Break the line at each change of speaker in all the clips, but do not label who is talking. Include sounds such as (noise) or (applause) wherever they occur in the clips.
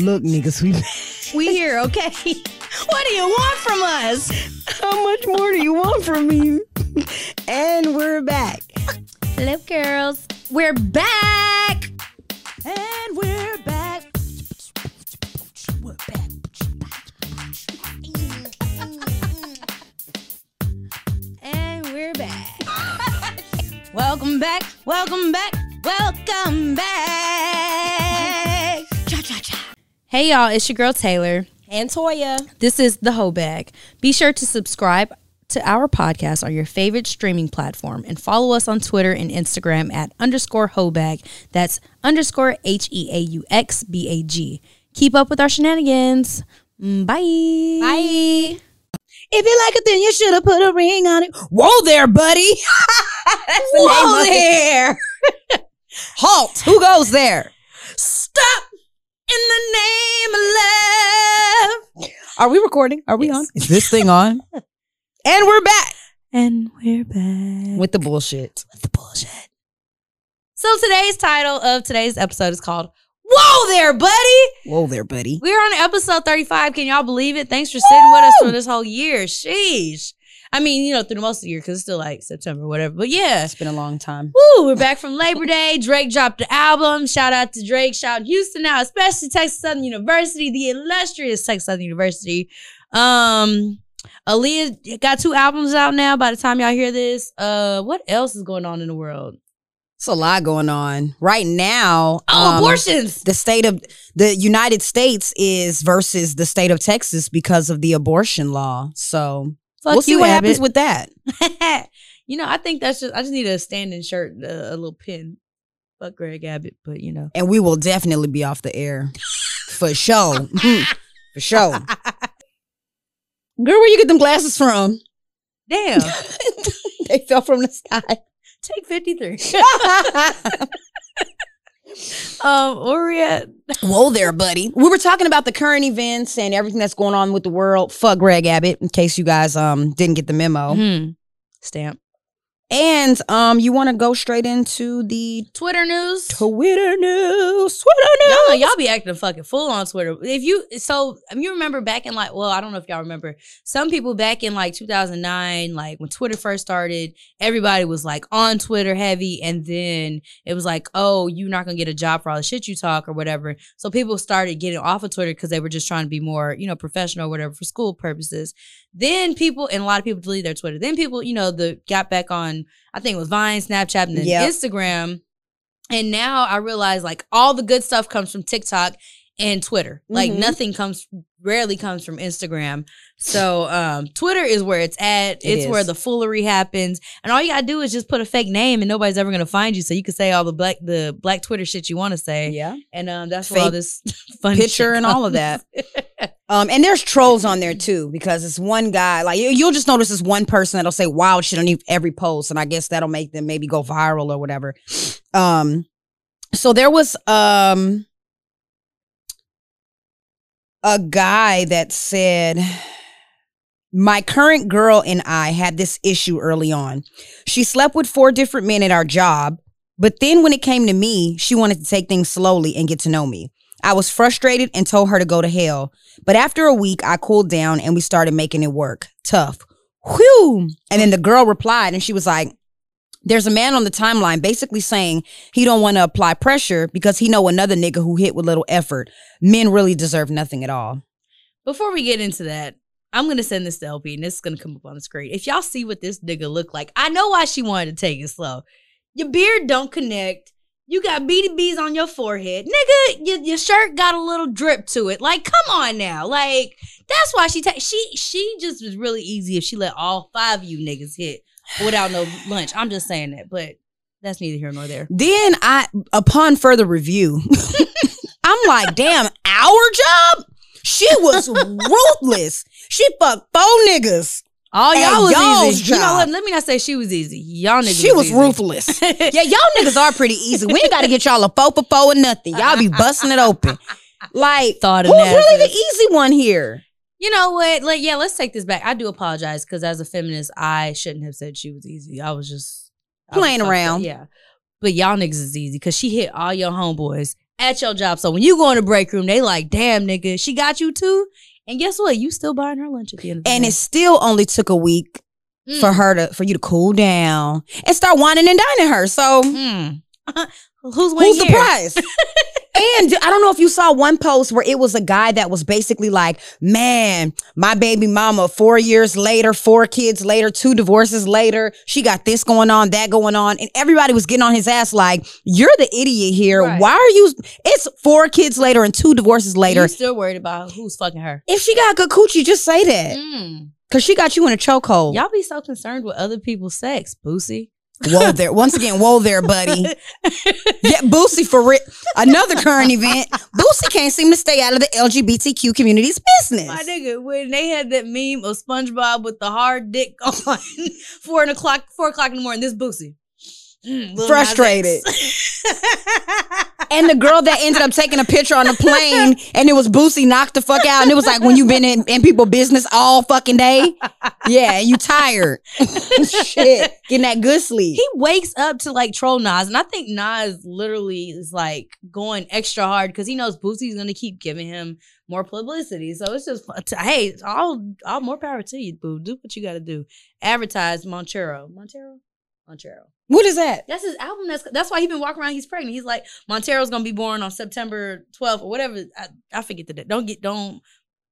Look, niggas, we
We here, okay? (laughs) What do you want from us?
How much more do you want from me? and we're back.
Hello, girls. We're back.
And we're back. We're back.
And we're back. (laughs) welcome back. Welcome back. Welcome back. Hey y'all, it's your girl Taylor.
And Toya.
This is the Heaux Bag. Be sure to subscribe to our podcast on your favorite streaming platform and follow us on Twitter and Instagram at underscore Heauxbag. That's underscore H E A U X B A G. Keep up with our shenanigans. Mm, Bye.
Bye. If you like it, then you should have put a ring on it. Whoa there, buddy. (laughs) That's the
Whoa
name of it. Halt. Who goes there?
Stop in the name of love.
Are we recording? Are we
Yes.
on? Is this thing on? (laughs) and we're back
And we're back.
with the bullshit.
with the bullshit. So today's title of today's episode is called Whoa there, buddy!
Whoa there, buddy.
We're on episode 35. Can y'all believe it? Thanks for sitting with us for this whole year. Sheesh. I mean, you know, through the most of the year because it's still like September, whatever. But yeah.
It's been a long time.
Woo, we're back from Labor Day. Drake dropped the album. Shout out to Drake. Shout out Houston now, especially Texas Southern University, the illustrious Texas Southern University. Um, Aaliyah got two albums out now by the time y'all hear this. Uh, what else is going on in the world?
It's a lot going on right now.
Oh,
um,
abortions.
The state of the United States is versus the state of Texas because of the abortion law. So
Fuck
we'll see what
Abbott.
happens with that. (laughs)
you know, I think that's just I just need a standing shirt, uh, a little pin. Fuck Greg Abbott, but you know.
And we will definitely be off the air for sure. (laughs) for sure. (laughs) Girl, where you get them glasses from?
Damn.
they fell from the sky.
Take 53. (laughs) um, at?
Whoa there, buddy. We were talking about the current events and everything that's going on with the world. Fuck Greg Abbott, in case you guys um didn't get the memo.
Hmm. Stamp.
And um, you want to go straight into the
Twitter news.
Twitter news. Twitter news.
Y'all, y'all be acting fucking full on Twitter. If you so, you remember back in like, well, I don't know if y'all remember. Some people back in like 2009, like when Twitter first started, everybody was like on Twitter heavy, and then it was like, oh, you're not gonna get a job for all the shit you talk or whatever. So people started getting off of Twitter because they were just trying to be more, you know, professional or whatever for school purposes. Then people and a lot of people deleted their Twitter. Then people, you know, the got back on. I think it was Vine, Snapchat, and then
Yep.
Instagram. And now I realize like all the good stuff comes from TikTok and Twitter. Like
Mhm.
nothing comes rarely comes from Instagram. So um Twitter is where it's at.
It
it's where the foolery happens. And all you gotta do is just put a fake name and nobody's ever gonna find you. So you can say all the black the black Twitter shit you wanna say.
Yeah.
And um that's where all this (laughs) fun
picture
shit
and all of
comes. (laughs)
Um, and there's trolls on there too because it's one guy. Like you- you'll just notice this one person that'll say wild shit on every post, and I guess that'll make them maybe go viral or whatever. Um, so there was um a guy that said. My current girl and I had this issue early on. She slept with four different men at our job, but then when it came to me, she wanted to take things slowly and get to know me. I was frustrated and told her to go to hell. But after a week, I cooled down and we started making it work. Tough. Whew. And then the girl replied and she was like, there's a man on the timeline basically saying he don't want to apply pressure because he know another nigga who hit with little effort. Men really deserve nothing at all.
Before we get into that, I'm gonna send this to LP and this is gonna come up on the screen. If y'all see what this nigga look like, I know why she wanted to take it slow. Your beard don't connect. You got BDBs on your forehead. Nigga, your, your shirt got a little drip to it. Like, come on now. Like, that's why she take she she just was really easy if she let all five of you niggas hit without no lunch. I'm just saying that, but that's neither here nor there.
Then I, upon further review, (laughs) I'm like, damn, our job? She was (laughs) ruthless. She fucked four niggas.
All y'all was
y'all's
easy. You know what? Let me not say she was easy. Y'all niggas
She was ruthless. (laughs) Yeah, y'all niggas are pretty easy. We ain't got to get y'all a four for four or nothing. Y'all be busting it open. Like,
Thought
who's
of
really the easy one here?
You know what? Like, yeah, let's take this back. I do apologize because as a feminist, I shouldn't have said she was easy. I was just was
Playing
fucked
around.
Yeah. But y'all niggas is easy because she hit all your homeboys at your job. So when you go in the break room, they like, damn, nigga, she got you too. And guess what? You still buying her lunch at the end of the
And
day.
it still only took a week
Mm.
for her to for you to cool down and start whining and dining her. So
Mm. (laughs) (laughs) Who's winning
who's the
here?
prize? (laughs) and I don't know if you saw one post where it was a guy that was basically like, "Man, my baby mama, four years later, four kids later, two divorces later, she got this going on, that going on," and everybody was getting on his ass like, "You're the idiot here.
Right.
Why are you? It's four kids later and two divorces later.
You still worried about who's fucking her?
If she got good coochie, just say that,
Mm.
cause she got you in a chokehold."
Y'all be so concerned with other people's sex, Boosie.
Whoa there. Once again, whoa there, buddy. Yeah, Boosie for real. Another current event. Boosie can't seem to stay out of the LGBTQ community's business.
My nigga, when they had that meme of SpongeBob with the hard dick (laughs) on four o'clock, four o'clock in the morning, this Boosie. Mm,
Frustrated. (laughs) And the girl that ended up taking a picture on the plane and it was Boosie knocked the fuck out. And it was like when you've been in, in people business all fucking day. Yeah, you tired. (laughs) Shit. Getting that good sleep.
he wakes up to like troll Nas, and I think Nas literally is like going extra hard because he knows Boosie's gonna keep giving him more publicity. So it's just hey, all all more power to you, boo. Do what you got to do. Advertise Montero, Montero, Montero.
What is that?
That's his album. That's that's why he been walking around. He's pregnant. He's like Montero's gonna be born on September 12th or whatever. I, I forget the date. Don't get don't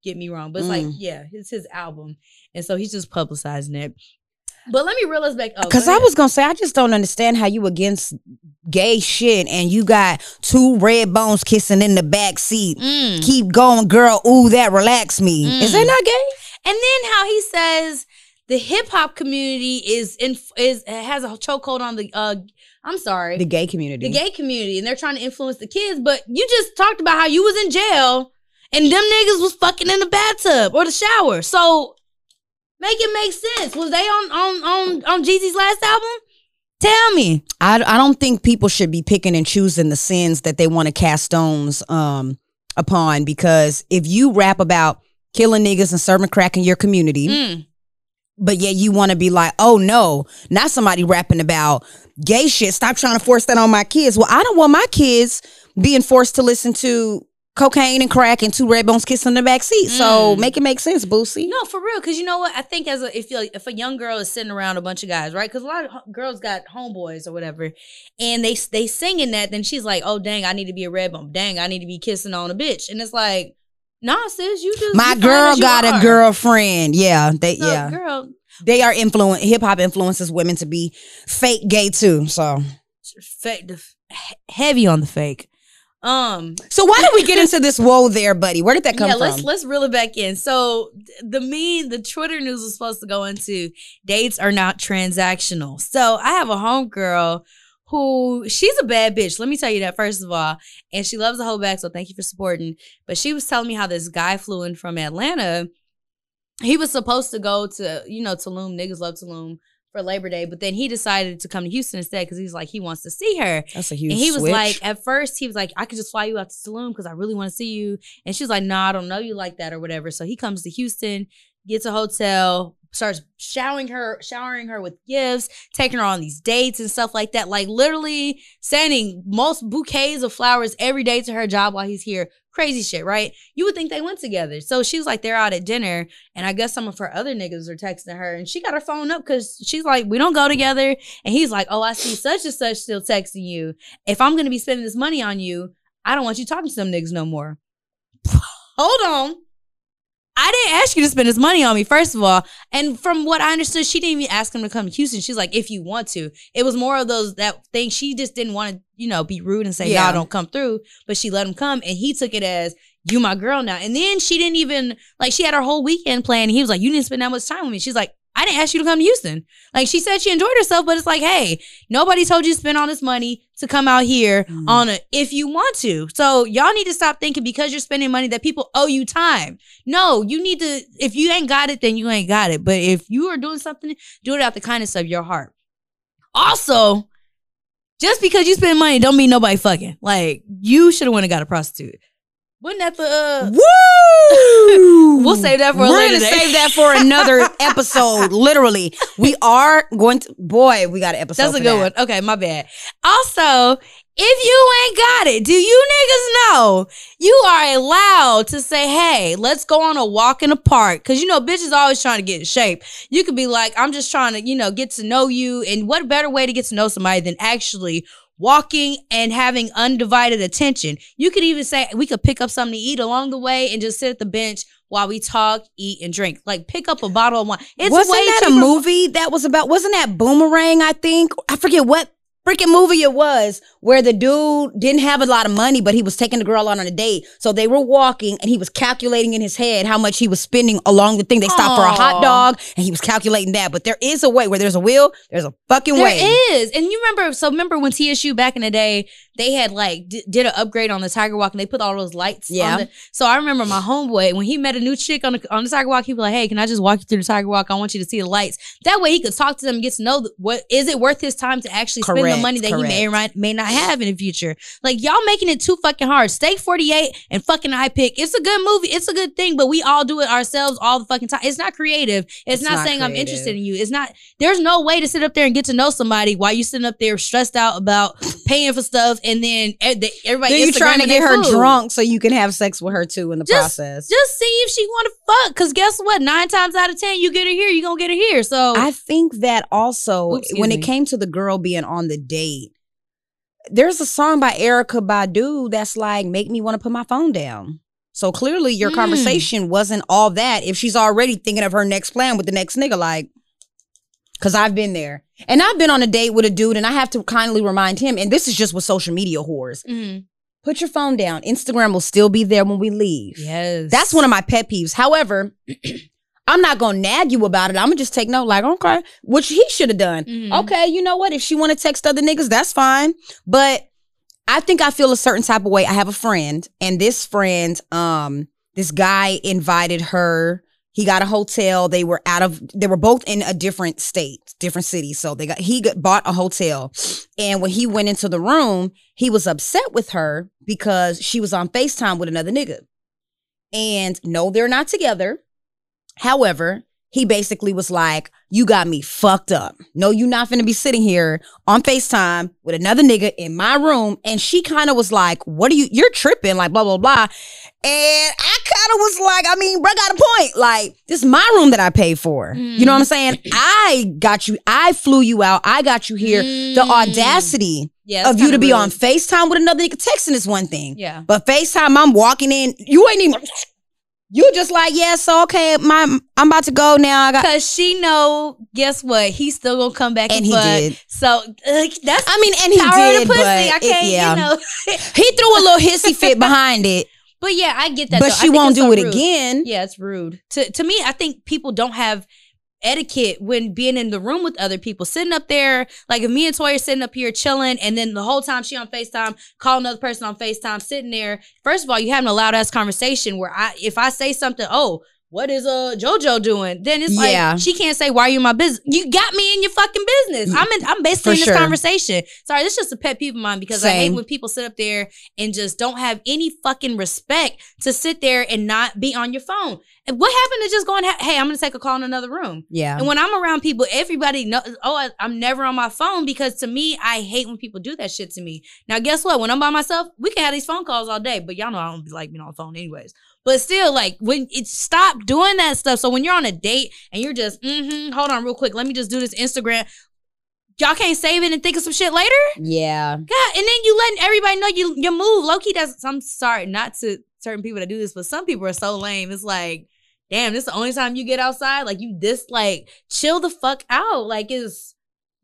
get me wrong, but it's like
Mm.
yeah, it's his album, and so he's just publicizing it. But let me reel us back. Oh,
Because I was gonna say, I just don't understand how you against gay shit and you got two red bones kissing in the back seat.
Mm.
Keep going, girl. Ooh, that relax me. Is that
Mm.
not gay?
And then how he says the hip hop community is in is has a chokehold on the uh I'm sorry
The gay community.
the gay community and they're trying to influence the kids. But you just talked about how you was in jail and them niggas was fucking in the bathtub or the shower. So make it make sense. Was they on on on on Jeezy's last album? Tell me.
I, I don't think people should be picking and choosing the sins that they want to cast stones um upon because if you rap about killing niggas and serving crack in your community,
Mm.
But yet you want to be like, oh no, not somebody rapping about gay shit. Stop trying to force that on my kids. Well, I don't want my kids being forced to listen to cocaine and crack and two red bones kissing in the back seat. So
Mm.
make it make sense, Boosie.
No, for real. Because you know what? I think as a if you if a young girl is sitting around a bunch of guys, right? Because a lot of girls got homeboys or whatever, and they they singing that, then she's like, "Oh dang, I need to be a red bump. Dang, I need to be kissing on a bitch." And it's like, nah, sis, you just
My
you
girl got a
are.
girlfriend. Yeah, they
So,
yeah.
girl,
They are influence hip hop influences women to be fake gay too. So
fake, the, heavy on the fake. Um,
So why did we get (laughs) into this whoa there, buddy? Where did that come
yeah,
from?
let's let's reel it back in. So the mean the Twitter news was supposed to go into dates are not transactional. So I have a homegirl who she's a bad bitch. Let me tell you that first of all, and she loves the Heaux Bag. So thank you for supporting. But she was telling me how this guy flew in from Atlanta. He was supposed to go to you know Tulum. Niggas love Tulum for Labor Day, but then he decided to come to Houston instead because he's like he wants to see her.
That's a huge
And he was
switch.
like, at first, he was like, I could just fly you out to Tulum because I really want to see you. And she's like, No, I don't know you like that or whatever. So he comes to Houston, gets a hotel, starts showering her, showering her with gifts, taking her on these dates and stuff like that. Like literally sending most bouquets of flowers every day to her job while he's here. Crazy shit, right? You would think they went together. So she's like, they're out at dinner, and I guess some of her other niggas are texting her, and she got her phone up because she's like, we don't go together. And he's like, oh, I see such and such still texting you. If I'm gonna be spending this money on you, I don't want you talking to them niggas no more. (laughs) Hold on. I didn't ask you to spend this money on me, first of all. And from what I understood, she didn't even ask him to come to Houston. She's like, if you want to. It was more of those that thing. She just didn't want to, you know, be rude and say,
Yeah.
nah, don't come through. But she let him come and he took it as you my girl now. And then she didn't even like she had her whole weekend planned. And he was like, You didn't spend that much time with me. She's like, I didn't ask you to come to Houston. Like she said she enjoyed herself, but it's like, hey, nobody told you to spend all this money to come out here
Mm.
on a if you want to. So y'all need to stop thinking because you're spending money that people owe you time. No, you need to if you ain't got it, then you ain't got it. But if you are doing something, do it out the kindness of your heart. Also, just because you spend money don't mean nobody fucking. Like you should have went and got a prostitute. Wasn't that the uh
Woo!
We'll save that for
We're
later
gonna save that for another (laughs) episode. Literally, we are going to. Boy, we got an episode.
That's a good
that.
one. Okay, my bad. Also, If you ain't got it, do you niggas know you are allowed to say, hey, let's go on a walk in the park? Cause you know, bitches always trying to get in shape. You could be like, I'm just trying to, you know, get to know you. And what better way to get to know somebody than actually walking and having undivided attention? You could even say, we could pick up something to eat along the way and just sit at the bench while we talk, eat, and drink. Like pick up a bottle of wine. It's
wasn't
way
that a movie that was about? Wasn't that Boomerang? I think I forget what freaking movie it was where the dude didn't have a lot of money, but he was taking the girl out on a date. So they were walking, and he was calculating in his head how much he was spending along the thing. They stopped for a hot dog, and he was calculating that. But there is a way where there's a will, there's a fucking
There
way.
is, and you remember? So remember when TSU back in the day, they had like d- did an upgrade on the Tiger Walk, and they put all those lights.
Yeah.
On the, so I remember my homeboy when he met a new chick on the on the Tiger Walk, he was like, "Hey, can I just walk you through the Tiger Walk? I want you to see the lights." That way, he could talk to them and get to know th- what is it worth his time to actually spend the money that he may or
correct.
may- not have in the future. Like y'all making it too fucking hard. Steak forty eight and fucking I pick. It's a good movie. It's a good thing, but we all do it ourselves all the fucking time. It's not creative. It's,
It's
not,
not
saying I'm interested in you. It's not. There's no way to sit up there and get to know somebody while you sitting up there stressed out about paying for stuff, and then the- everybody.
Then you trying to get her
food.
drunk so you can have sex with her too in the
Just-
process.
Just see if she want to fuck. Cause guess what? Nine times out of ten, you get her here, you gonna get her here. So
I think that also
Oops,
when
me.
it came to the girl being on the date, there's a song by Erykah Badu that's like, make me want to put my phone down. So clearly your
Mm.
conversation wasn't all that if she's already thinking of her next plan with the next nigga, like, cause I've been there. And I've been on a date with a dude and I have to kindly remind him, and this is just with social media whores.
Mhm.
Put your phone down. Instagram will still be there when we leave.
yes,
That's one of my pet peeves. However, (clears throat) I'm not gonna nag you about it. I'm gonna just take note, like, okay, which he should have done.
Mhm.
Okay, you know what? If she want to text other niggas, that's fine. But I think I feel a certain type of way. I have a friend, and this friend, um, this guy invited her. He got a hotel. They were out of. They were both in a different state, different city. So they got. He got, bought a hotel, and when he went into the room, he was upset with her because she was on Facetime with another nigga. And no, they're not together. However, he basically was like, You got me fucked up. No, you not finna be sitting here on FaceTime with another nigga in my room. And she kind of was like, What are you? You're tripping, like blah, blah, blah. And I kind of was like, I mean, bro got a point. Like, this is my room that I paid for. You know what I'm saying? I got you, I flew you out, I got you here. The
Mm.
audacity
Yeah,
of you to
kinda
be on FaceTime with another nigga texting is one thing.
Yeah.
But FaceTime, I'm walking in, you ain't even you just like, yeah, so okay, my I'm about to go now. I got
Cause she know, guess what? He's still gonna come back and,
and he
fuck.
did.
So like, that's
I mean, and he did,
pussy.
but
I can't,
yeah.
you know. (laughs)
he threw a little hissy fit (laughs) behind it,
but yeah, I get that.
but
though.
She won't do
so
it
rude.
again.
Yeah, it's rude. To to me, I think people don't have etiquette when being in the room with other people. Sitting up there, like if me and Toya are sitting up here chilling, and then the whole time she on FaceTime, call another person on FaceTime, sitting there. First of all, you having a loud ass conversation where I if I say something, oh, what is uh JoJo doing? Then it's like she can't say why are you in my business. You got me in your fucking business. I'm in I'm basically
For
in this
sure.
conversation. Sorry, this is just a pet peeve of mine because I hate when people sit up there and just don't have any fucking respect to sit there and not be on your phone. And what happened to just going, hey, I'm gonna take a call in another room?
Yeah.
And when I'm around people, everybody knows, oh, I, I'm never on my phone because to me, I hate when people do that shit to me. Now, guess what? When I'm by myself, we can have these phone calls all day, but y'all know I don't like being on the phone anyways. But still, like, when it stop doing that stuff. So when you're on a date and you're just, mm-hmm, hold on real quick, let me just do this Instagram. Y'all can't save it and think of some shit later?
Yeah.
God, and then you letting everybody know you your move. Loki does. I'm sorry, not to certain people that do this, but some people are so lame. It's like, damn, this is the only time you get outside. Like you this like chill the fuck out. Like it's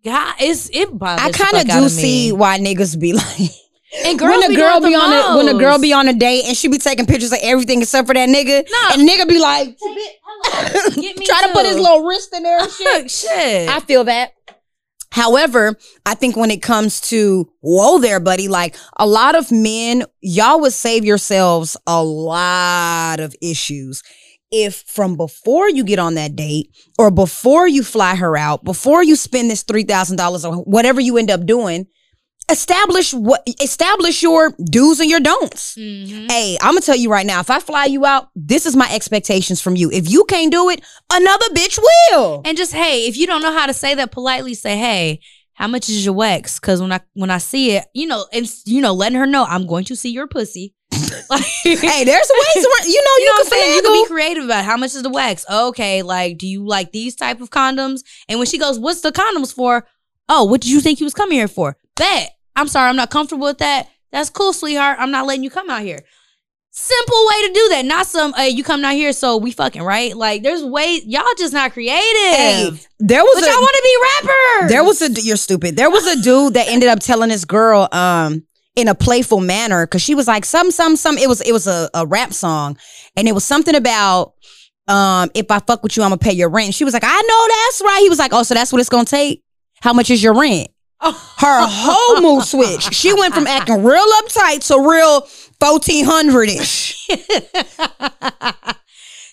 God, it's it bothers
I kind of do see why niggas be (laughs) like
And girls
when a girl
doing
be
it the
on a when a girl be on a date and she be taking pictures of everything except for that nigga,
No.
and nigga be like (laughs)
Get me
try to put his little wrist in there (laughs) shit.
Shit.
I feel that. However, I think when it comes to whoa there, buddy, like a lot of men, y'all would save yourselves a lot of issues if from before you get on that date or before you fly her out, before you spend this $3,000 or whatever you end up doing, establish what establish your do's and your don'ts.
Mhm.
Hey, I'm gonna tell you right now, if I fly you out, this is my expectations from you. If you can't do it, another bitch will.
And just hey, if you don't know how to say that politely, say hey. how much is your wax? Because when I when I see it, you know, and you know, letting her know I'm going to see your pussy. (laughs) like,
hey, there's a ways around. You know, (laughs) you,
you know
can
You can be creative about it. how much is the wax. Okay, like, do you like these type of condoms? And when she goes, "What's the condoms for?" Oh, what did you think he was coming here for? Bet. I'm sorry, I'm not comfortable with that. That's cool, sweetheart. I'm not letting you come out here. Simple way to do that. Not some, hey, you come out here, so we fucking right. Like, there's ways. Y'all just not creative.
Hey, there was
but
a
y'all want to be rappers.
there was a you're stupid. There was a dude that ended up telling this girl um in a playful manner because she was like some some some it was it was a, a rap song and it was something about um if I fuck with you I'm gonna pay your rent. She was like I know that's right. He was like oh so that's what it's gonna take. How much is your rent? Her whole mood switch. She went from acting real uptight to real fourteen hundred ish. (laughs)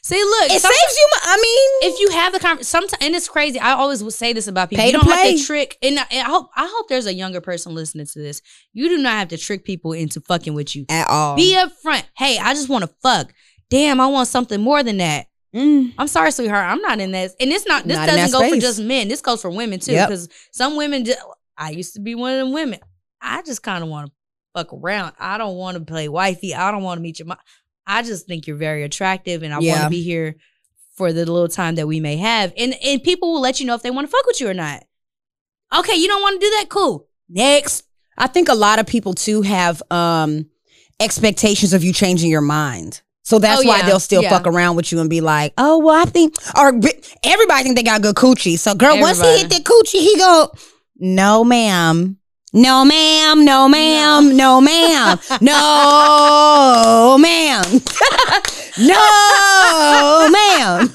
See, look,
It saves you. I mean,
if you have the conversation, sometimes and it's crazy. I always would say this about people. You don't have
play.
to trick, and I, and I hope I hope there's a younger person listening to this. You do not have to trick people into fucking with you.
at all.
Be upfront. Hey, I just want to fuck. Damn, I want something more than that.
Mm.
I'm sorry, sweetheart. I'm not in this, and it's not. This
Not
doesn't go for just men. This goes for women too,
Yep.
because some women. Just, I used to be one of them women. I just kind of want to fuck around. I don't want to play wifey. I don't want to meet your mom. I just think you're very attractive, and I want to be here for the little time that we may have. And and people will let you know if they want to fuck with you or not. Okay, you don't want to do that. Cool. Next.
I think a lot of people too have um expectations of you changing your mind. So that's
Oh,
why
yeah.
they'll still
Yeah.
fuck around with you and be like, "Oh, well, I think," or everybody think they got good coochie. So, girl, once he hit that coochie, he go, "No, ma'am, no, ma'am, no, ma'am, no, ma'am, no, ma'am, no, ma'am."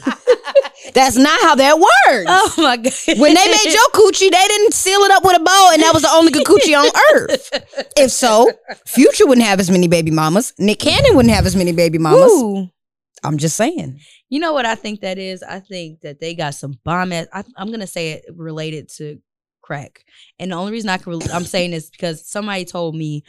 That's not how that works.
Oh my god.
When they made your coochie, they didn't seal it up with a bow, and that was the only good coochie on (laughs) earth. If so, Future wouldn't have as many baby mamas. Nick Cannon wouldn't have as many baby mamas.
Ooh.
I'm just saying.
You know what I think that is? I think that they got some bomb ass. I, I'm gonna say it related to crack, and the only reason I can rel- I'm saying this because somebody told me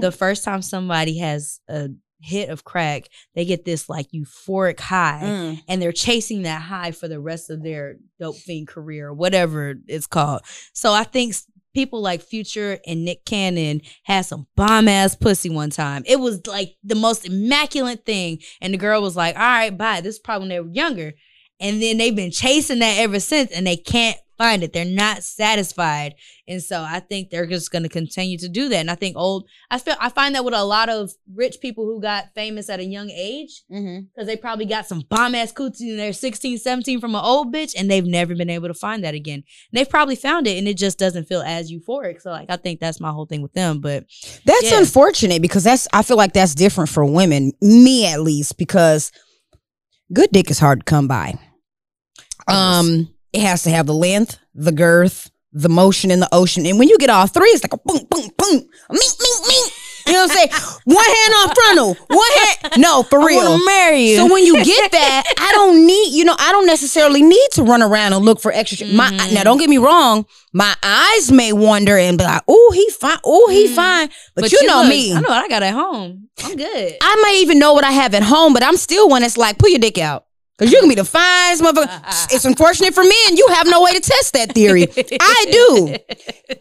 the (coughs) first time somebody has a hit of crack, they get this like euphoric high,
Mm.
and they're chasing that high for the rest of their dope fiend career, or whatever it's called. So I think people like Future and Nick Cannon had some bomb ass pussy one time. It was like the most immaculate thing, and the girl was like, "All right, bye." This is probably when they were younger, and then they've been chasing that ever since, and they can't find it. They're not satisfied, and so I think they're just going to continue to do that. And I think old, I feel, I find that with a lot of rich people who got famous at a young age
Mm-hmm.
because they probably got some bomb ass coochie in their 16, 17 from an old bitch, and they've never been able to find that again. And they've probably found it, and it just doesn't feel as euphoric. So, like, I think that's my whole thing with them. But
That's
Yeah.
unfortunate because that's I feel like that's different for women, me at least, because good dick is hard to come by. Um, it has to have the length, the girth, the motion in the ocean, and when you get all three, it's like a boom, boom, boom, mink, mink, mink. You know what I'm saying? (laughs) One hand on frontal, one hand. (laughs) No, for
I
real.
want to marry you.
So when you get (laughs) that, I don't need, you know, I don't necessarily need to run around and look for extra. My
Mhm.
now, don't get me wrong. My eyes may wander and be like, "Oh, he fine. Oh, he
Mhm.
fine." But, you, know
look-
me.
I know what I got at home. I'm good.
I may even know what I have at home, but I'm still one that's like, pull your dick out. Cause you can be the finest motherfucker. (laughs) it's unfortunate for men, you have no way to test that theory. I do.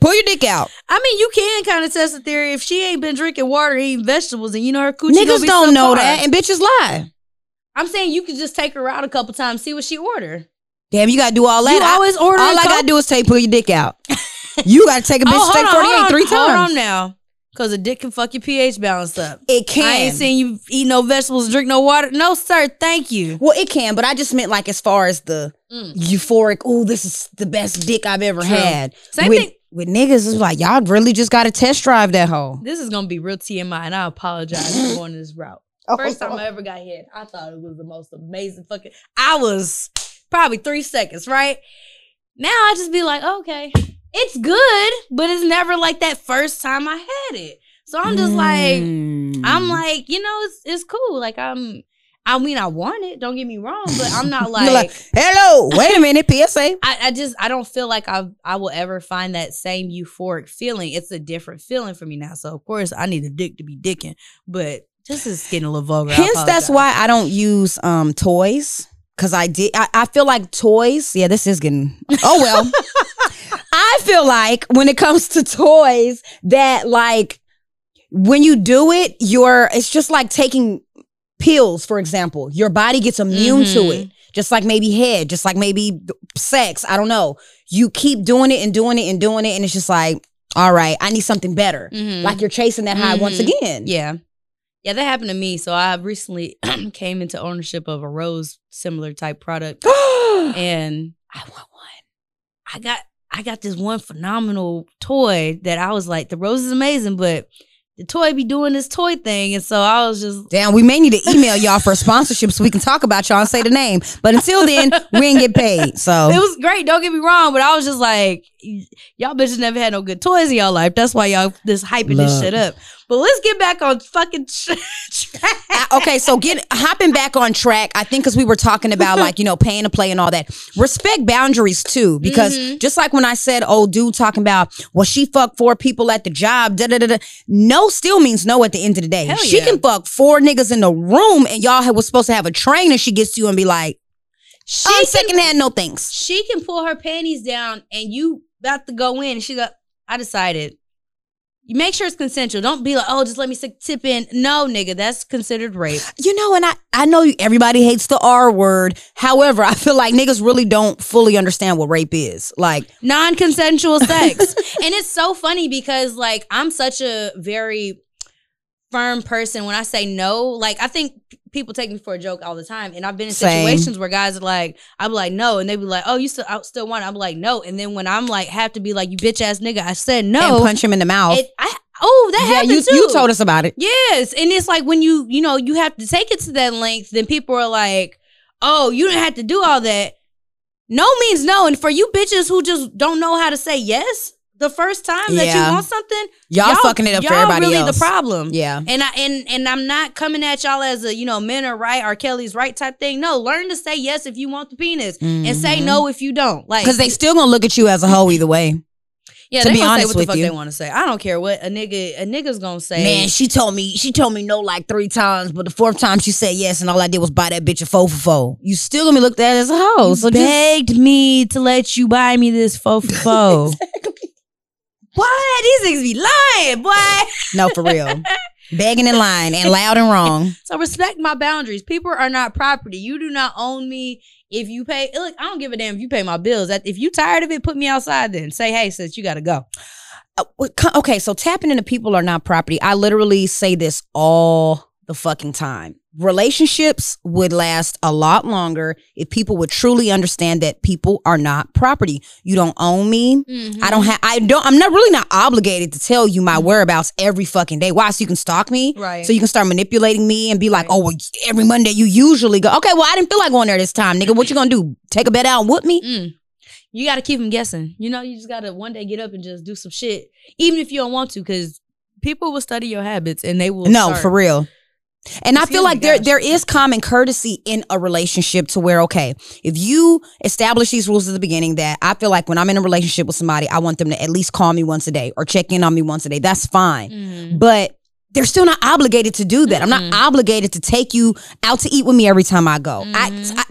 Pull your dick out.
I mean, you can kind of test the theory if she ain't been drinking water, eating vegetables, and you know her coochie.
Niggas don't know
subpar.
that, and bitches lie.
I'm saying you could just take her out a couple times, see what she order.
Damn, you gotta do all that.
You
I-
always order.
all I gotta do is take pull your dick out. you gotta take a (laughs) oh, bitch
Oh,
to take
on,
48
hold on,
three
Hold on now, because a dick can fuck your pH balance up.
It can.
I ain't seen you eat no vegetables, drink no water. No, sir. Thank you.
Well, it can, but I just meant like as far as the
Mm.
euphoric. Oh, this is the best dick I've ever
True.
had.
Same
with,
thing.
with niggas. It's like y'all really just got to test drive that hoe.
This is gonna be real TMI, and I apologize for going this route. (laughs) First time I ever got hit, I thought it was the most amazing fucking. I was probably three seconds, right? Now I just be like, okay, it's good, but it's never like that first time I had it. So I'm just like,
Mm.
I'm like, you know, it's it's cool. Like I'm, I mean, I want it. Don't get me wrong, but I'm not (laughs) like.
like, hello, wait a minute, (laughs) PSA.
I, I just I don't feel like I I will ever find that same euphoric feeling. It's a different feeling for me now. So of course I need a dick to be dicking, but this is getting a little vulgar.
Hence, that's why I don't use um toys. Cause I did, I, I feel like toys. Yeah, this is getting. Oh well, (laughs) feel like when it comes to toys that like when you do it, you're it's just like taking pills, for example. Your body gets immune to
Mhm.
it. Just like maybe head, just like maybe sex. I don't know. You keep doing it and doing it and doing it, and it's just like, all right, I need something better.
Mhm.
Like you're chasing that high once
Mhm.
again.
Yeah. Yeah, that happened to me. So I recently (clears throat) came into ownership of a rose similar type product (gasps) and I want one. I got I got this one phenomenal toy that I was like, the rose is amazing, but the toy be doing this toy thing. And so I was just
Damn, we may need to email y'all for a sponsorship so we can talk about y'all and say the name. But until then, we ain't get paid. So (laughs)
it was great, don't get me wrong, but I was just like, y'all bitches never had no good toys in y'all life. That's why y'all just hyping this shit up. But let's get back on fucking (laughs) track.
Uh, okay, so get hopping back on track. I think because we were talking about like you know paying to play and all that. Respect boundaries too, because
Mhm.
just like when I said, "Oh, dude," talking about well, she fucked four people at the job. Da da da da. No, still means no at the end of the day.
Hell
she
yeah.
can fuck four niggas in the room, and y'all was supposed to have a train, and she gets to you and be like,
She
"On
can-
second hand, no thanks."
she can pull her panties down and you about to go in and she's like i decided make sure it's consensual don't be like oh just let me tip in no nigga that's considered rape
You know, and I I know everybody hates the R word. However, I feel like niggas really don't fully understand what rape is. Like,
non-consensual sex (laughs) and it's so funny because like i'm such a very firm person when i say no like i think people take me for a joke all the time and i've been in
Same.
situations where guys are like "I'm like no and they be like oh you still I still want it. i'm like no and then when i'm like have to be like you bitch ass nigga i said no
and punch him in the mouth.
it, I, oh that
yeah,
happened
you
too
you told us about it.
Yes, and it's like when you you know you have to take it to that length, then people are like, "Oh, you didn't have to do all that." No means no, and for you bitches who just don't know how to say yes the first time that
Yeah.
you want something,
Y'all, fucking it up for
y'all
everybody
really
else.
the problem.
Yeah.
And I and and I'm not coming at y'all as a you know men are right or Kelly's right type thing. No, learn to say yes if you want the penis and say
Mhm.
no if you don't. Like
Because they still gonna look at you as a hoe either way.
yeah,
to
they
be
gonna say
honest
what the
with
fuck
you.
they want to say. I don't care what a nigga a nigga's gonna say.
Man, she told me she told me no like three times, but the fourth time she said yes, and all I did was buy that bitch a four for four. You still gonna be looked at as a hoe.
You
So just
begged me to let you buy me this faux (laughs) faux. What? These niggas be lying, boy.
no for real, begging in line and loud and wrong.
So respect my boundaries. People are not property. You do not own me. If you pay, look, I don't give a damn if you pay my bills. If you tired of it, put me outside. Then say, hey, sis, you got to go.
Uh, okay, so tapping into people are not property. I literally say this all the fucking time. Relationships would last a lot longer if people would truly understand that people are not property. You don't own me. I don't have. I don't. I'm not really not obligated to tell you my whereabouts every fucking day. Why? So you can stalk me.
Right.
So you can start manipulating me and be like,
Right.
oh, well, every Monday you usually go. Okay, well, I didn't feel like going there this time, nigga. What you gonna do? Take a bed out and whoop me?
Mm. You got to keep them guessing. You know, you just got to one day get up and just do some shit, even if you don't want to, because people will study your habits and they will.
No,
start-
for real. And I feel like there
gosh.
there is common courtesy in a relationship to where okay, if you establish these rules at the beginning that I feel like when I'm in a relationship with somebody, I want them to at least call me once a day or check in on me once a day. That's fine.
Mhm.
But they're still not obligated to do that. I'm not obligated to take you out to eat with me every time I go.
Mhm.
I, I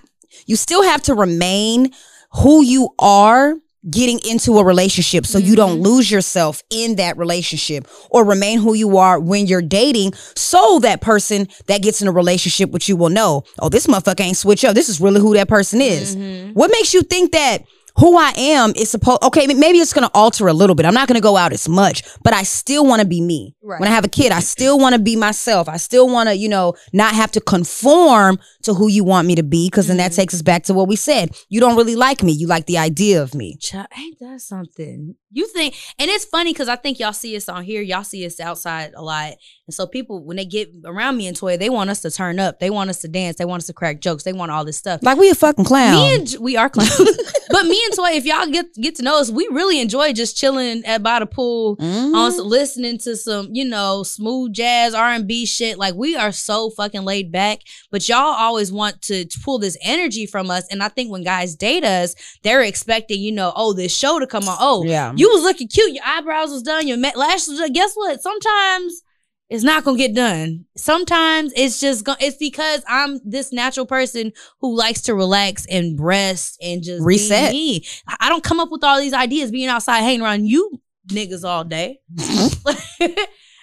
you still have to remain who you are getting into a relationship so you don't
Mhm.
lose yourself in that relationship or remain who you are when you're dating so that person that gets in a relationship with you will know oh this motherfucker ain't switch up this is really who that person is
Mhm.
what makes you think that who I am is supposed okay maybe it's gonna alter a little bit. I'm not gonna go out as much but I still want to be me.
Right.
when I have a kid I still want to be myself. I still want to you know not have to conform to who you want me to be because then that
Mhm.
takes us back to what we said. You don't really like me. You like the idea of me.
Child, ain't that something? You think, and it's funny because I think y'all see us on here, y'all see us outside a lot, and so people when they get around me and Toy, they want us to turn up, they want us to dance, they want us to crack jokes, they want all this stuff.
like we a fucking clown.
Me and J- we are clowns, (laughs) but me and Toy, if y'all get get to know us, we really enjoy just chilling at by the pool,
Mhm.
on listening to some you know smooth jazz R and B shit. Like we are so fucking laid back, but y'all always want to, to pull this energy from us, and I think when guys date us, they're expecting you know oh this show to come on. Oh
yeah
you was looking cute, your eyebrows was done, your lashes. Guess what? Sometimes it's not gonna get done. Sometimes it's just go- it's because I'm this natural person who likes to relax and rest and just be
Reset.
me. I don't come up with all these ideas being outside hanging around you niggas all day. (laughs)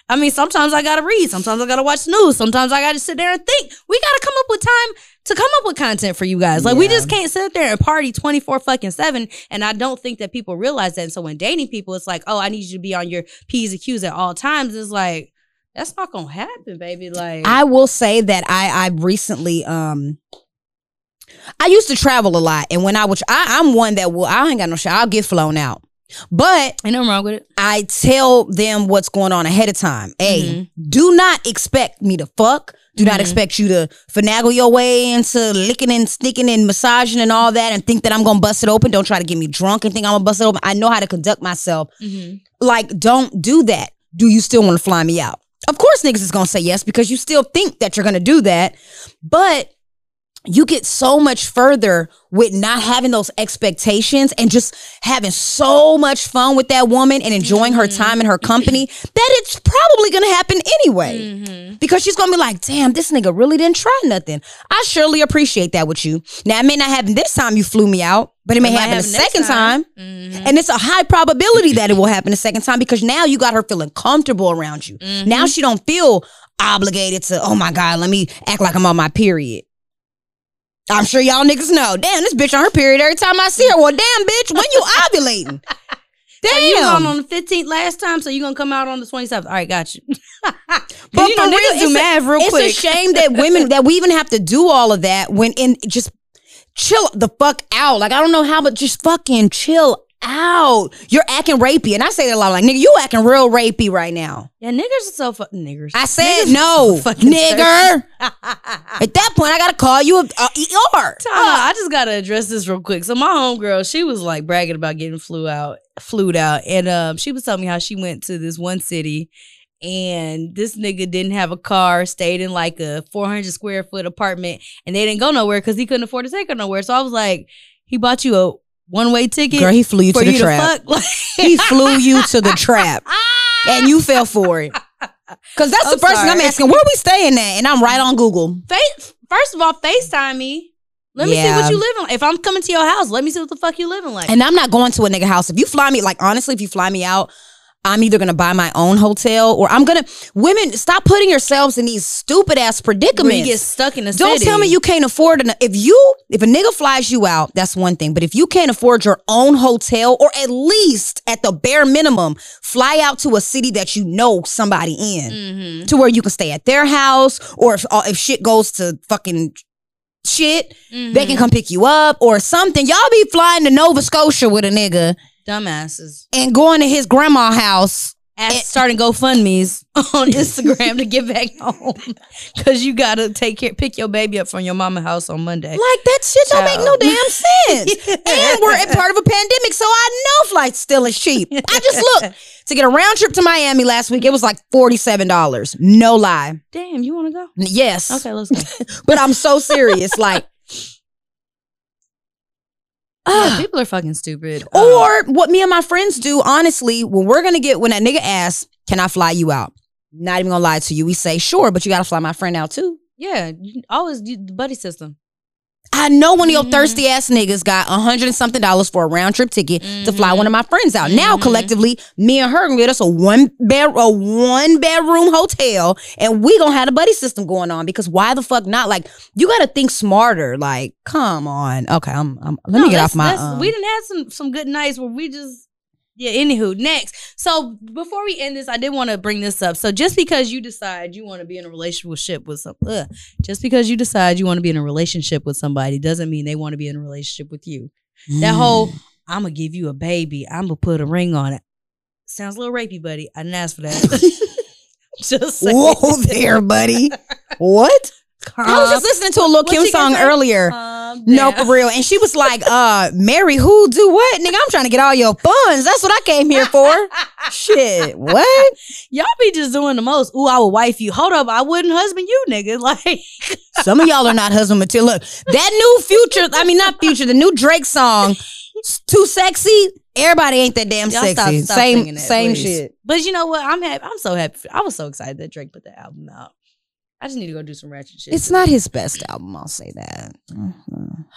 I mean, sometimes I gotta read, sometimes I gotta watch the news, sometimes I gotta sit there and think. We gotta come up with time to come up with content for you guys. Like we just can't sit there and party 24 fucking 7. And I don't think that people realize that. And so when dating people, it's like, oh, I need you to be on your P's and Q's at all times. It's like, that's not gonna happen, baby. Like
I will say that I I recently um I used to travel a lot, and when I was I, I'm one that will I ain't got no shit. I'll get flown out, but
ain't nothing wrong with it.
I tell them what's going on ahead of time. Hey,
Mm-hmm.
do not expect me to fuck. Do not
Mhm.
expect you to finagle your way into licking and sneaking and massaging and all that and think that I'm gonna bust it open. Don't try to get me drunk and think I'm gonna bust it open. I know how to conduct myself.
Mm-hmm.
Like, don't do that. Do you still want to fly me out? Of course, niggas is gonna say yes because you still think that you're gonna do that. But you get so much further with not having those expectations and just having so much fun with that woman and enjoying her time and her company that it's probably gonna happen anyway.
Mm-hmm.
Because she's gonna be like, damn, this nigga really didn't try nothing. I surely appreciate that with you. Now, it may not happen this time you flew me out, but it may
It
happen a
happen next
second
time.
time.
Mhm.
And it's a high probability that it will happen a second time because now you got her feeling comfortable around you. Now she don't feel obligated to, oh my God, let me act like I'm on my period. I'm sure y'all niggas know. Damn, this bitch on her period every time I see her. Well, damn, bitch, when you ovulating? (laughs)
Hey, you
Damn.
gone on the 15th last time, so you're gonna come out on the 27th. All right, got you. (laughs)
But
you know,
for real, it's a-
real
it's a shame that women that we even have to do all of that when in just chill the fuck out. Like I don't know how, but just fucking chill out. You're acting rapey, and I say that a lot. Like nigga, you acting real rapey right now.
Yeah, niggers are so fucking niggers.
I said
Niggas
no,
so
nigger. At that point, I gotta call you a, a ER.
Time. I just gotta address this real quick. So my homegirl, she was like bragging about getting flew out, flued out, and um, she was telling me how she went to this one city, and this nigga didn't have a car, stayed in like a 400 square foot apartment, and they didn't go nowhere because he couldn't afford to take her nowhere. So I was like, he bought you a one way ticket
Girl, he flew you to the
you
trap.
to.
He (laughs) flew you to the trap, and you fell for it. Cause that's
I'm
the first thing I'm asking. Where we staying at? And I'm right on Google.
Face, first of all, FaceTime me. Let me see what you living like. If I'm coming to your house, let me see what the fuck you living like.
And I'm not going to a nigga house. If you fly me, like honestly, if you fly me out, I'm either gonna buy my own hotel or I'm gonna. Women, stop putting yourselves in these stupid ass
Where
predicaments.
you get stuck in the
Don't
city.
tell me you can't afford it. If you, if a nigga flies you out, that's one thing. But if you can't afford your own hotel, or at least at the bare minimum, fly out to a city that you know somebody in,
Mhm.
to where you can stay at their house, or if uh, if shit goes to fucking shit,
Mhm.
they can come pick you up or something. Y'all be flying to Nova Scotia with a nigga
dumbasses.
and going to his grandma house.
and starting GoFundMe's (laughs) on Instagram to get back home (laughs) because you gotta take care, pick your baby up from your mama house on Monday.
Like that shit don't make no damn sense. (laughs) and we're at part of a pandemic, so I know flights still is cheap. I just looked to get a round trip to Miami last week. It was like forty seven dollars. No lie.
Damn, you want to go?
Yes.
Okay, let's go.
But I'm so serious. Like,
yeah, people are fucking stupid.
Or what me and my friends do, honestly, when we're gonna get when that nigga asks, "Can I fly you out?" Not even gonna lie to you. We say, "Sure," but you gotta fly my friend out too.
yeah, you always the buddy system.
I know one of your
Mhm.
thirsty ass niggas got a hundred and something dollars for a round trip ticket to fly one of my friends out. Now
Mhm.
collectively, me and her gonna get us a one bed a one bedroom hotel, and we gonna have a buddy system going on. Because why the fuck not? Like you gotta think smarter. Like, come on. Okay, I'm. I'm let
No,
me get off my. um,
we didn't have some some good nights where we just yeah. Anywho, next. So before we end this, I did want to bring this up. So just because you decide you want to be in a relationship with some, ugh, just because you decide you want to be in a relationship with somebody doesn't mean they want to be in a relationship with you. That whole mm. I'm gonna give you a baby, I'm gonna put a ring on it. Sounds a little rapey, buddy. I didn't ask for that. (laughs) (laughs) just saying.
Whoa there, buddy. (laughs) what? I was just listening to a Lil Kim song earlier. No, for real. And she was like, uh, Mary, who do what? Nigga, I'm trying to get all your funds. That's what I came here (laughs) for. Shit. What?
Y'all be just doing the most. Ooh, I would wife you. Hold up, I wouldn't husband you, nigga. (laughs) Like,
Some of y'all are not husband material. Look, that new future, I mean, not future, the new Drake song, Too Sexy. Everybody ain't that damn
Y'all stop-
sexy.
stop
same
singing that,
same
please.
shit.
But you know what? I'm happy. I'm so happy. I was so excited that Drake put that album out. I just need to go do some ratchet shit.
It's not his best album, I'll say that. Mhm. (sighs)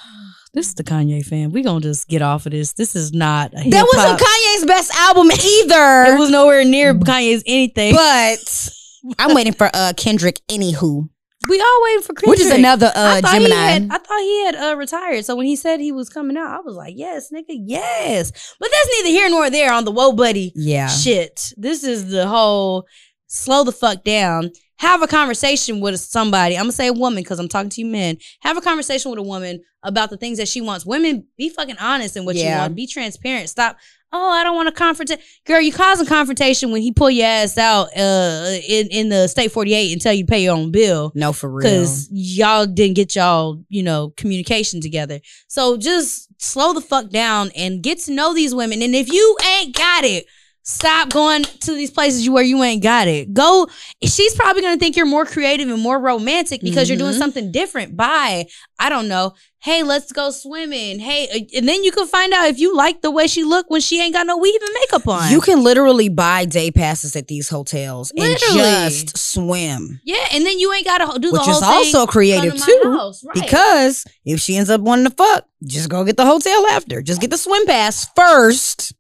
This is the Kanye fan. We gonna just get off of this. This is not. A
That wasn't
hip-hop-
Kanye's best album either. (laughs)
It was nowhere near Kanye's anything.
but (laughs) I'm waiting for uh Kendrick anywho.
we all waiting for Kendrick.
Which is another uh
thought he
Gemini.
had- I thought he had uh, retired. So when he said he was coming out, I was like, "Yes, nigga, yes." But that's neither here nor there on the Whoa Buddy
yeah.
shit. This is the whole slow the fuck down. Have a conversation with somebody. I'm gonna say a woman because I'm talking to you men. Have a conversation with a woman about the things that she wants. Women, be fucking honest in what you want. Be transparent. Stop. Oh, I don't want a confrontation. Girl, you causing confrontation when he pull your ass out uh in, in the Steak 48 and tell you to pay your own bill
No, for real.
because y'all didn't get y'all, you know, communication together. So just slow the fuck down and get to know these women. And if you ain't got it, stop going to these places you where you ain't got it. Go. She's probably gonna think you're more creative and more romantic because you're doing
Mhm.
something different. By I don't know. Hey, let's go swimming. Hey, uh, and then you can find out if you like the way she look when she ain't got no weave and makeup on.
You can literally buy day passes at these hotels
Literally.
and just swim.
yeah, and then you ain't got to do the whole thing.
Which
is also
creative
to
too.
house. Right.
Because if she ends up wanting to fuck, just go get the hotel after. Just get the swim pass first,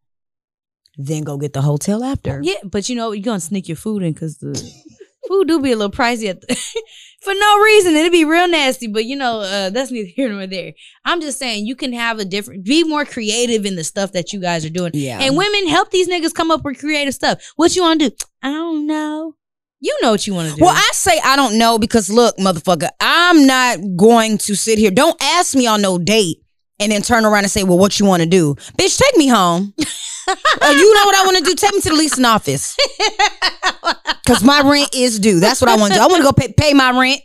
then go get the hotel after.
Yeah, but you know you're gonna sneak your food in because the food do be a little pricey at the, (laughs) for no reason. It'd be real nasty, but you know uh, that's neither here nor there. I'm just saying you can have a different, be more creative in the stuff that you guys are doing.
Yeah.
And women help these niggas come up with creative stuff. What you want to do? I don't know. You know what you want to do.
Well, I say I don't know because look, motherfucker, I'm not going to sit here. Don't ask me on no date and then turn around and say, "Well, what you want to do, bitch? Take me home." (laughs) Uh, you know what I want to do? Take me to the leasing office (laughs) because my rent is due. That's what I want to do. I want to go pay, pay my rent.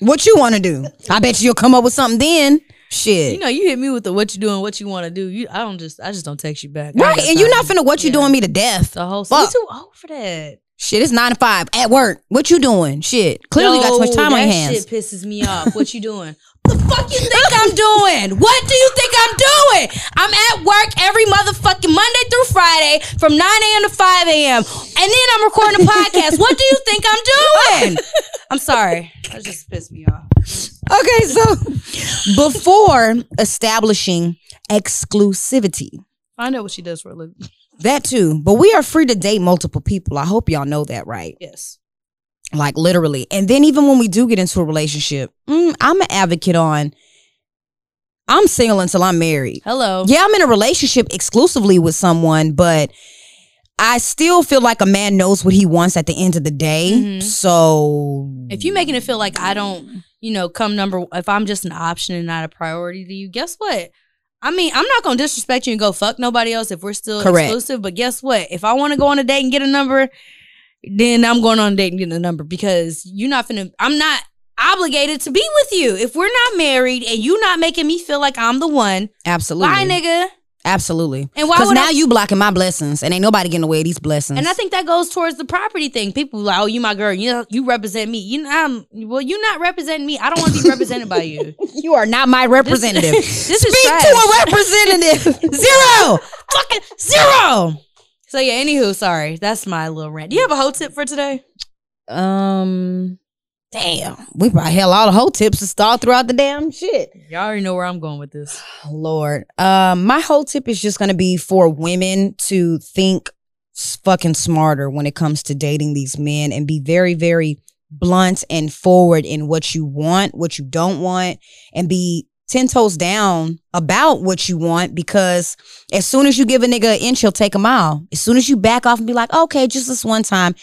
What you want to do? I bet you'll come up with something then. Shit.
you know you hit me with the what you doing, what you want to do. You, I don't just, I just don't text you back.
Right, and you're not finna what you
Yeah.
doing me to death.
The whole.
Fuck.
You too old for that.
Shit, it's nine to five at work. What you doing? Shit, clearly got too much time on your hands.
Shit pisses me off. What you doing? (laughs) the fuck you think I'm doing? What do you think I'm doing? I'm at work every motherfucking Monday through Friday from 9 a.m. to 5 a.m. And then I'm recording a podcast. What do you think I'm doing? I'm sorry. That just pissed me off.
Okay, so before establishing exclusivity,
I know what she does for a living.
that too, but we are free to date multiple people. I hope y'all know that, right?
Yes.
Like literally. And then even when we do get into a relationship, mm, I'm an advocate on I'm single until I'm married.
Hello.
Yeah, I'm in a relationship exclusively with someone, but I still feel like a man knows what he wants at the end of the day.
Mhm.
So
If you're making it feel like I don't, you know, come number, if I'm just an option and not a priority to you, guess what? I mean, I'm not gonna disrespect you and go fuck nobody else if we're still
Correct.
exclusive. But guess what? If I want to go on a date and get a number, then I'm going on a date and getting a number because you're not finna. I'm not obligated to be with you if we're not married and you not making me feel like I'm the one.
absolutely.
Bye, nigga.
Absolutely.
And why
Because now
I?
you blocking my blessings and ain't nobody getting away with these blessings.
and I think that goes towards the property thing. People like, oh, you my girl. You know, you represent me. You know, I'm, well, you're not representing me. I don't want to be represented by you. (laughs)
you are not my representative. (laughs)
This is
Speak
trash.
to a representative. (laughs) Zero.
fucking zero. So yeah, anywho, sorry. That's my little rant. Do you have a whole tip for today?
Um damn. We probably had a lot of whole tips to start throughout the damn shit.
Y'all already know where I'm going with this. (sighs)
Lord. Um, my whole tip is just gonna be for women to think fucking smarter when it comes to dating these men and be very, very blunt and forward in what you want, what you don't want, and be 10 toes down about what you want because as soon as you give a nigga an inch, he'll take a mile. As soon as you back off and be like, okay, just this one time,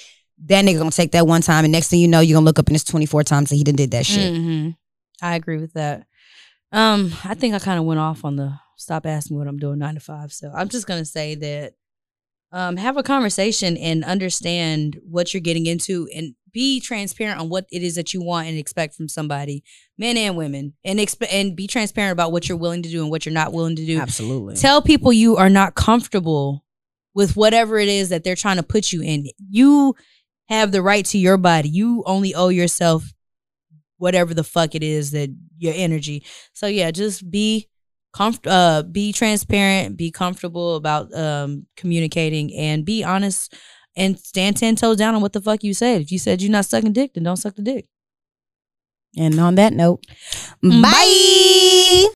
that nigga gonna take that one time, and next thing you know, you're gonna look up and it's 24 times that he done did that shit.
Mhm. I agree with that. Um, I think I kind of went off on the stop asking what I'm doing nine to five. So I'm just gonna say that um, have a conversation and understand what you're getting into and be transparent on what it is that you want and expect from somebody, men and women, and exp- and be transparent about what you're willing to do and what you're not willing to do.
Absolutely.
Tell people you are not comfortable with whatever it is that they're trying to put you in. You have the right to your body. You only owe yourself whatever the fuck it is that your energy. So yeah, just be comf- uh, be transparent, be comfortable about um, communicating, and be honest and stand ten toes down on what the fuck you said. If you said you're not sucking dick, then don't suck the dick.
And on that note,
Bye.
bye.